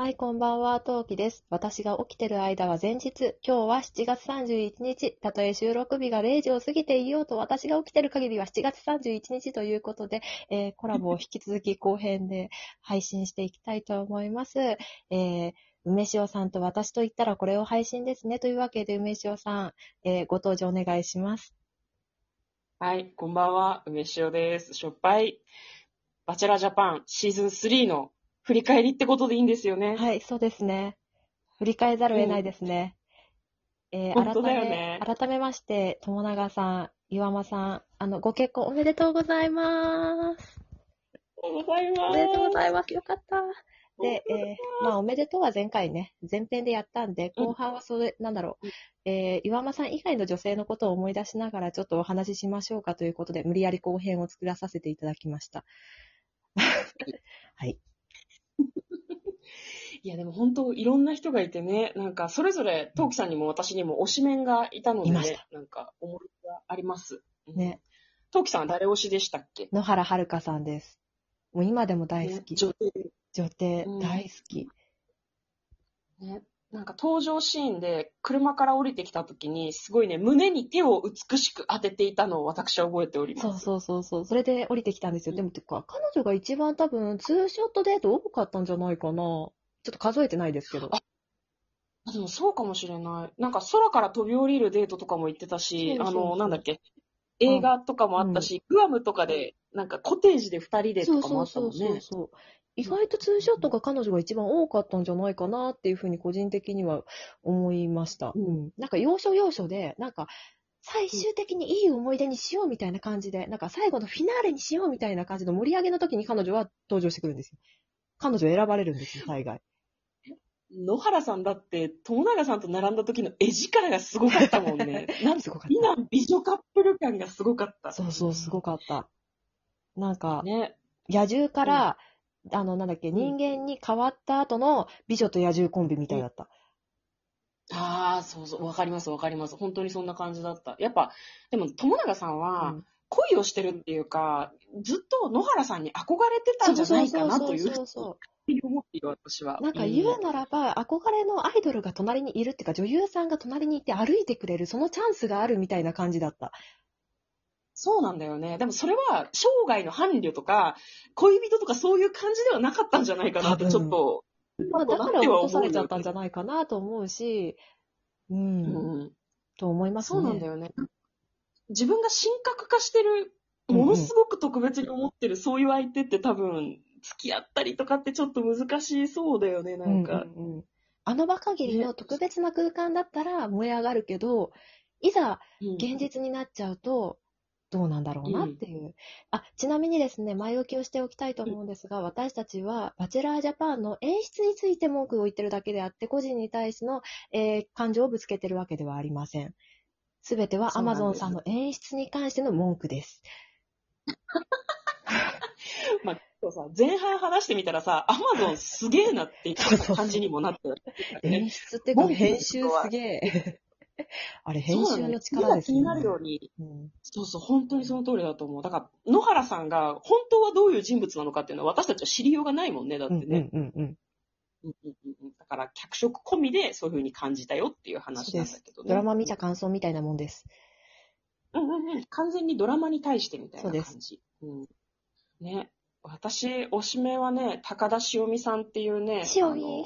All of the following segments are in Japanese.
はい、こんばんは、トウキです。私が起きてる間は前日、今日は7月31日、たとえ収録日が0時を過ぎていようと、私が起きてる限りは7月31日ということで、えーコラボを引き続き後編で配信していきたいと思います。えー梅塩さんと私と言ったらこれを配信ですね。というわけで、梅塩さん、えーご登場お願いします。はい、こんばんは、梅塩です。しょっぱい、バチェラージャパンシーズン3の振り返りってことでいいんですよね。はい、そうですね。振り返らざるを得ないですね。えー本当だ改め、改めまして、友永さん、岩間さん、あの、ご結婚おめでとうございます。ありがとうございます。おめでとうございます。よかった。で、えーまあ、おめでとうは前回ね、前編でやったんで、うん後半はそれ、なんだろううん、えー岩間さん以外の女性のことを思い出しながら、ちょっとお話ししましょうかということで、無理やり後編を作らさせていただきました。はい。いや、でも本当、いろんな人がいてね、なんか、それぞれ、トーキさんにも私にも推しメンがいたので、ねなんか、思い出があります。うんね。トーキさんは誰推しでしたっけ？野原遥さんです。もう今でも大好き。ね女性女帝、うん大好き。ね。なんか登場シーンで車から降りてきた時に、すごいね、胸に手を美しく当てていたのを私は覚えております。そうそうそうそう。それで降りてきたんですよ。でも、てか、彼女が一番多分、ツーショットデート多かったんじゃないかな。ちょっと数えてないですけど。ああでもそうかもしれない。なんか空から飛び降りるデートとかも行ってたし、そうそうそうあの、なんだっけ、映画とかもあったし、グアムとかで、なんかコテージで二人でそうとかもそうそうあったも。そうそう。意外とツーショットが彼女が一番多かったんじゃないかなっていうふうに個人的には思いました。うんなんか要所要所で、なんか最終的にいい思い出にしようみたいな感じで、なんか最後のフィナーレにしようみたいな感じの盛り上げの時に彼女は登場してくるんですよ。彼女選ばれるんですよ、大概。野原さんだって、友永さんと並んだ時の絵力がすごかったもんね。なんすごかった？美男美女カップル感がすごかった。そうそう、すごかった。なんか、ね。野獣から、あの、なんだっけ、人間に変わった後の美女と野獣コンビみたいだった。ああ、そうそう、わかりますわかります。本当にそんな感じだった。やっぱ、でも友永さんは、うん恋をしてるっていうか、ずっと野原さんに憧れてたんじゃないかなというふうに思っている私は。なんか言うならば、憧れのアイドルが隣にいるっていうか、女優さんが隣にいて歩いてくれる、そのチャンスがあるみたいな感じだった。そうなんだよね。でもそれは生涯の伴侶とか、恋人とかそういう感じではなかったんじゃないかなってちょっと。まあ、だから落とされちゃったんじゃ思ないかなと思うし、うん、うんと思いますね。そうなんだよね。自分が神格化してる、ものすごく特別に思ってる、そういう相手って多分、付き合ったりとかってちょっと難しそうだよね、なんか。うんうんうんあの場限りの特別な空間だったら燃え上がるけど、いざうん現実になっちゃうと、どうなんだろうなっていう。あ、ちなみにですね、前置きをしておきたいと思うんですが、私たちは、バチェラージャパンの演出について文句を言ってるだけであって、個人に対しての、えー感情をぶつけてるわけではありません。すべてはそうなんです Amazon さんの演出に関しての文句です。まあ、そうさ、前半話してみたらさ、アマゾンすげえなって感じにもなってる。演出っていうか、文句言う編集すげえ。あれ、編集の力です気になるように、うんそうそう、本当にその通りだと思う。だから、野原さんが本当はどういう人物なのかっていうのは私たちは知りようがないもんね、だってね。うんうん。うんうんうんうんだから、脚色込みでそういう風に感じたよっていう話なんだけどね。ドラマ見た感想みたいなもんです。うんうんうん。完全にドラマに対してみたいなそうです感じ。うん。ね。私、推しメはね、高田塩美さんっていうね。塩見あの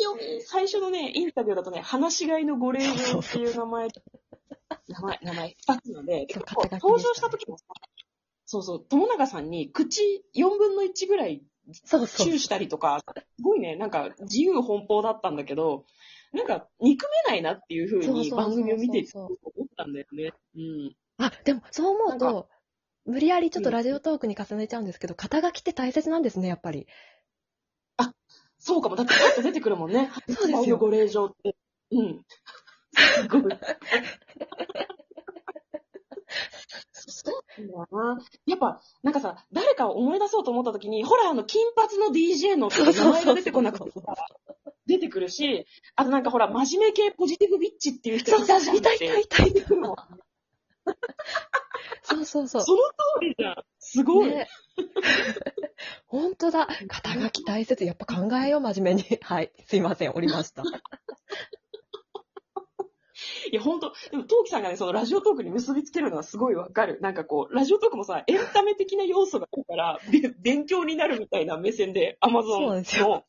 塩見、最初のね、インタビューだとね、話し飼いのご令嬢っていう名前、名前、名前、二つので、登場した時もさ、そうそう、友永さんに口4分の1ぐらいそうそうチューしたりとか、すごいね、なんか自由奔放だったんだけど、なんか憎めないなっていう風にそうそうそうそう番組を見てて思ったんだよね。うん。あ、でもそう思うと、無理やりちょっとラジオトークに重ねちゃうんですけど、肩書きって大切なんですね、やっぱり。そうかも。だってパッと出てくるもんね。そうですよご令嬢って。うん。すごい。そうなんだよな。やっぱ、なんかさ、誰かを思い出そうと思った時に、ほら、あの、金髪の DJ の名前が出てこなくてさ、出てくるし、あとなんかほら、真面目系ポジティブビッチっていう人いたじゃんって。いたいたいたいた。そうそうそう。その通りじゃん。すごい。ね。本当だ。肩書き大切。やっぱ考えよう、真面目に。はい。すいません、おりました。いや、本当でも、トウキさんがね、そのラジオトークに結びつけるのはすごいわかる。なんかこう、ラジオトークもさ、エンタメ的な要素があるから、べ 勉強になるみたいな目線で、アマゾンの、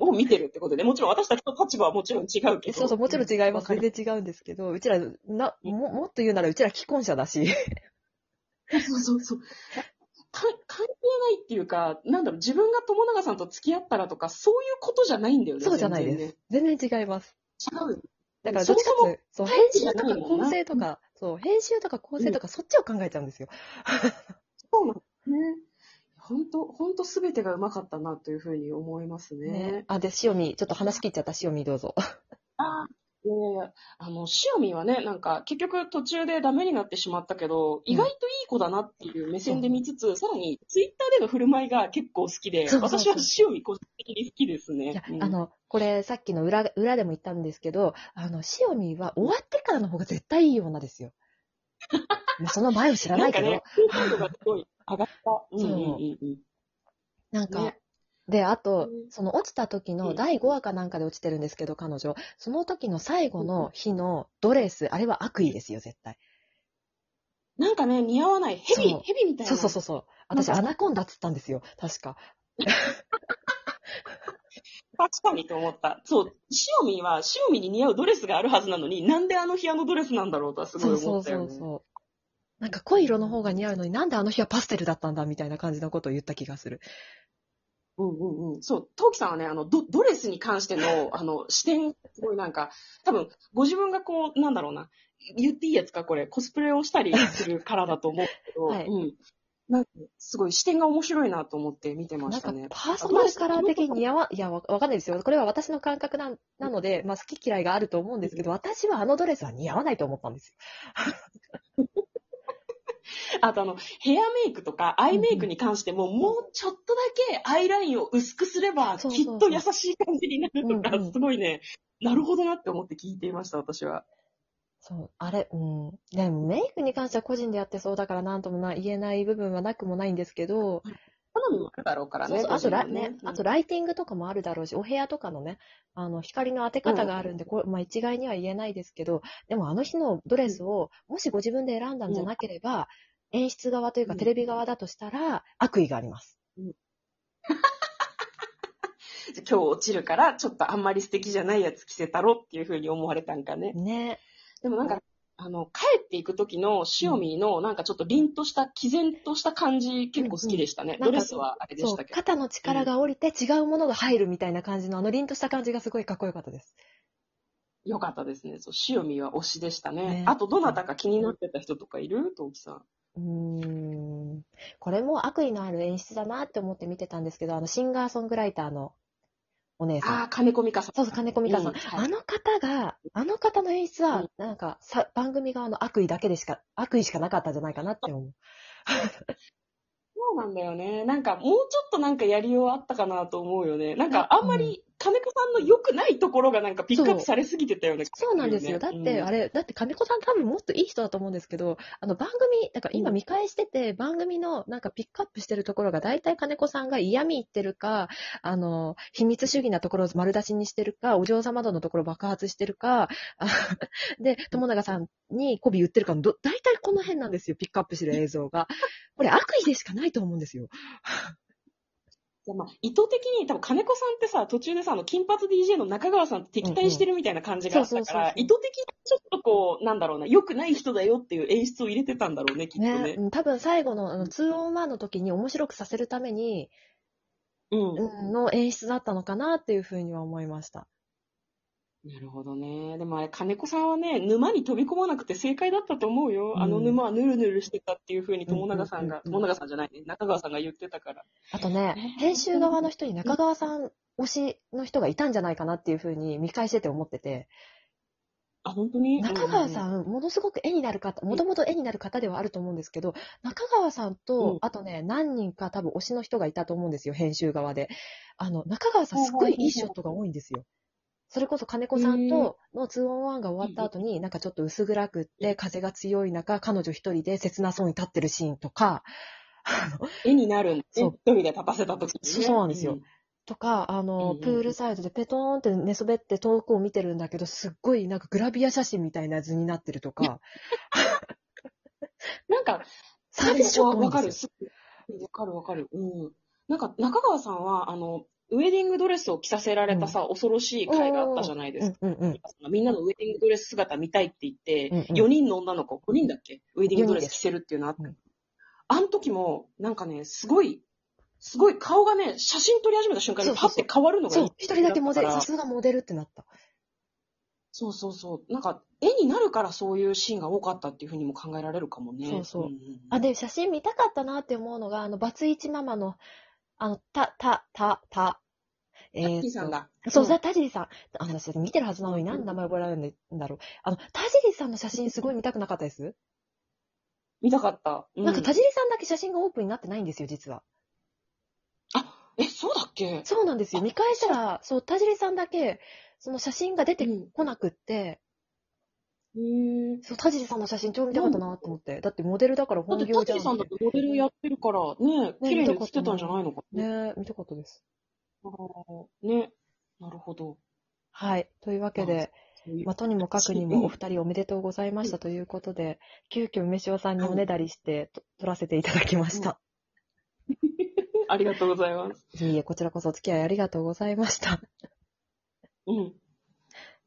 を見てるってことで、もちろん私たちの立場はもちろん違うけど。そうそう、もちろん違います。全然違うんですけど、うちら、な、も、もっと言うなら、うちら既婚者だし。そうそうそう。か関係ないっていうか、なんだろう、自分が友永さんと付き合ったらとか、そういうことじゃないんだよね。そうじゃないで全す。全然違います。違うよ。だから、どっちかっていうと、そう、編集とか構成とか、そう、編集とか構成とか、そっちを考えちゃうんですよ。そうなんですね。本当本当すべてがうまかったなというふうに思いますね。ね。あ、で、塩見、ちょっと話切っちゃった、塩見どうぞ。あいやいやいや、あの、塩見はね、なんか、結局途中でダメになってしまったけど、意外といい子だなっていう目線で見つつ、さらに、ツイッターでの振る舞いが結構好きで、そうそうそう私は塩見個人的に好きですね。いや、うんあの、これ、さっきの裏、裏でも言ったんですけど、あの、塩見は終わってからの方が絶対いい女ですよ。まあその前を知らないけど、なんかね、好感度がすごい上がった。うんうんうんうん。なんか、ねで、あとう、んその落ちた時のうん第5話かなんかで落ちてるんですけど、彼女。その時の最後の日のドレス、あれは悪意ですよ、絶対。なんかね、似合わない。ヘビそう、ヘビみたいな。そうそうそうそう。私、アナコンダっつったんですよ、確か。確かにと思った。そう、塩見は、塩見に似合うドレスがあるはずなのに、なんであの日あのドレスなんだろうとはすごいそうそう思ったよね。そうそう。なんか濃い色の方が似合うのになんであの日はパステルだったんだみたいな感じのことを言った気がする。うんうんうん。そう、トウキさんはね、あの、ドドレスに関しての、あの、視点、すごいなんか、多分、ご自分がこう、なんだろうな、言っていいやつか、これ、コスプレをしたりするからだと思うけど、はいうん。なんか、すごい視点が面白いなと思って見てまなんかしたね。パーソナルカラー的に似合わ、いや、わわかんないですよ。これは私の感覚ななので、まあ好き嫌いがあると思うんですけど、私はあのドレスは似合わないと思ったんですよ。あとあの、ヘアメイクとかアイメイクに関しても、もうちょっとだけアイラインを薄くすれば、きっと優しい感じになるとかすごいね、なるほどなって思って聞いていました、私は。そう、あれ、うん。でもメイクに関しては個人でやってそうだからなんともな言えない部分はなくもないんですけど、好みもあるだろうからね。そうそうあとラ、ね、あとライティングとかもあるだろうし、お部屋とかのね、あの、光の当て方があるんで、これ、まあ一概には言えないですけど、でもあの日のドレスを、もしご自分で選んだんじゃなければ、演出側というかうんテレビ側だとしたら、悪意があります。今日落ちるから、ちょっとあんまり素敵じゃないやつ着せたろっていうふうに思われたんかね。ね。でもなんか、あの、帰っていく時の塩見のなんかちょっと凛とした、毅然とした感じ結構好きでしたね。うんうんドレスはあれでしたけど。肩の力が降りて違うものが入るみたいな感じの、あの凛とした感じがすごいかっこよかったです。よかったですね。そう、塩見は推しでしたね。ねあと、どなたか気になってた人とかいる？トウキさん。うーん。これも悪意のある演出だなって思って見てたんですけど、あの、シンガーソングライターのお姉さん。ああ、金子美香さん。そうそう、金子美香さん。うんはいあの方が、あの方の演出はうん、なんか、さ、番組側の悪意だけでしか、悪意しかなかったんじゃないかなって思う。そうなんだよね。なんか、もうちょっとなんかやりようあったかなと思うよね。なんか、あんまり、金子さんの良くないところがなんかピックアップされすぎてたよね。そうなんですよ。だって、あれ、れ、だって金子さん多分もっといい人だと思うんですけど、あの番組、だから今見返してて、番組のなんかピックアップしてるところが大体金子さんが嫌味言ってるか、あの、秘密主義なところを丸出しにしてるか、お嬢様度のところ爆発してるか、あ で、友永さんに媚び言ってるかのど、大体この辺なんですよ、ピックアップしてる映像が。これ悪意でしかないと思うんですよ。まあ、意図的に、多分金子さんってさ、途中でさ、あの、金髪 DJ の中川さんと敵対してるみたいな感じがあったから、意図的にちょっとこう、なんだろうな、良くない人だよっていう演出を入れてたんだろうね、きっとね、ね。うん多分最後のあの 2on1 の時に面白くさせるために、うん。うんの演出だったのかなっていうふうには思いました。なるほどね。でもあれ、金子さんはね、沼に飛び込まなくて正解だったと思うよ。うんあの沼はヌルヌルしてたっていうふうに友永さんが、うんうんうんうん友永さんじゃないね、中川さんが言ってたから。あとねね、編集側の人に中川さん推しの人がいたんじゃないかなっていうふうに見返してて思ってて、あ、本当に？中川ん。さん、ものすごく絵になる方、もともと絵になる方ではあると思うんですけど、中川さんと、うんあとね、何人か多分推しの人がいたと思うんですよ、編集側で。あの、中川さんすっごいいいショットが多いんですよ。それこそ金子さんとの2 on 1が終わった後に、なんかちょっと薄暗くって、風が強い中、彼女一人で切なそうに立ってるシーンとか、絵になるんで、そう。一人で立たせた時に、ね。そうなんですよ。ん。とか、あうんの、うん。プールサイドでペトーンって寝そべって遠くを見てるんだけど、すっごいなんかグラビア写真みたいな図になってるとか、なんか、サービスショット多いわかる。わかるわかる。うん。なんか、中川さんは、あの、ウェディングドレスを着させられたさ、恐ろしい回があったじゃないですか。うんうんうん。みんなのウェディングドレス姿見たいって言って、うんうん4人の女の子、5人だっけ？ウェディングドレス着せるっていうのあった。うんあの時も、なんかね、すごい、すごい顔がね、写真撮り始めた瞬間にパッて変わるのがそう、一人だけモデル、さすがモデルってなった。そうそうそう。なんか、絵になるからそういうシーンが多かったっていうふうにも考えられるかもね。そうそうんんんあ、で、写真見たかったなって思うのが、あの、バツイチママの、あの、た、た、た、た、えタッーキーさんだ。そう、んザ・田尻さん。あの、私見てるはずなのに何で名前覚えられるんだろう。あの、田尻さんの写真すごい見たくなかったです、見たかった。うなんか田尻さんだけ写真がオープンになってないんですよ、実は。あ、え、そうだっけ？そうなんですよ。あ見返したら、そう、田尻さんだけ、その写真が出てうんこなくって、へーそう、田尻さんの写真超見たかったなと思って。だってモデルだからだって、タ本業じゃんッキーさんだってモデルやってるから、ね、綺麗に写ってたんじゃないのかな。ね見たかったです。あーね。なるほど。はい。というわけで、まあ、とにもかくにもお二人おめでとうございましたということね急遽梅塩さんにおねだりして、と撮らせていただきました。ありがとうございます。いいえ、こちらこそお付き合いありがとうございました。うん。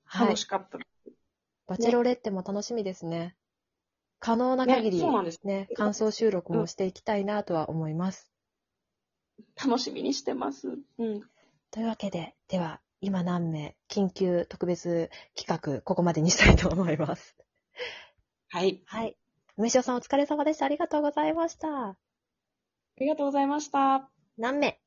はい楽。しかった。バチェロレッテも楽しみですね。可能な限ね、り、そうなんです。ね、感想収録もしていきたいなとは思います。楽しみにしてます。うん。というわけで、では、今何名、緊急特別企画、ここまでにしたいと思います。はい。はい。梅塩さんお疲れ様でした。ありがとうございました。ありがとうございました。何名？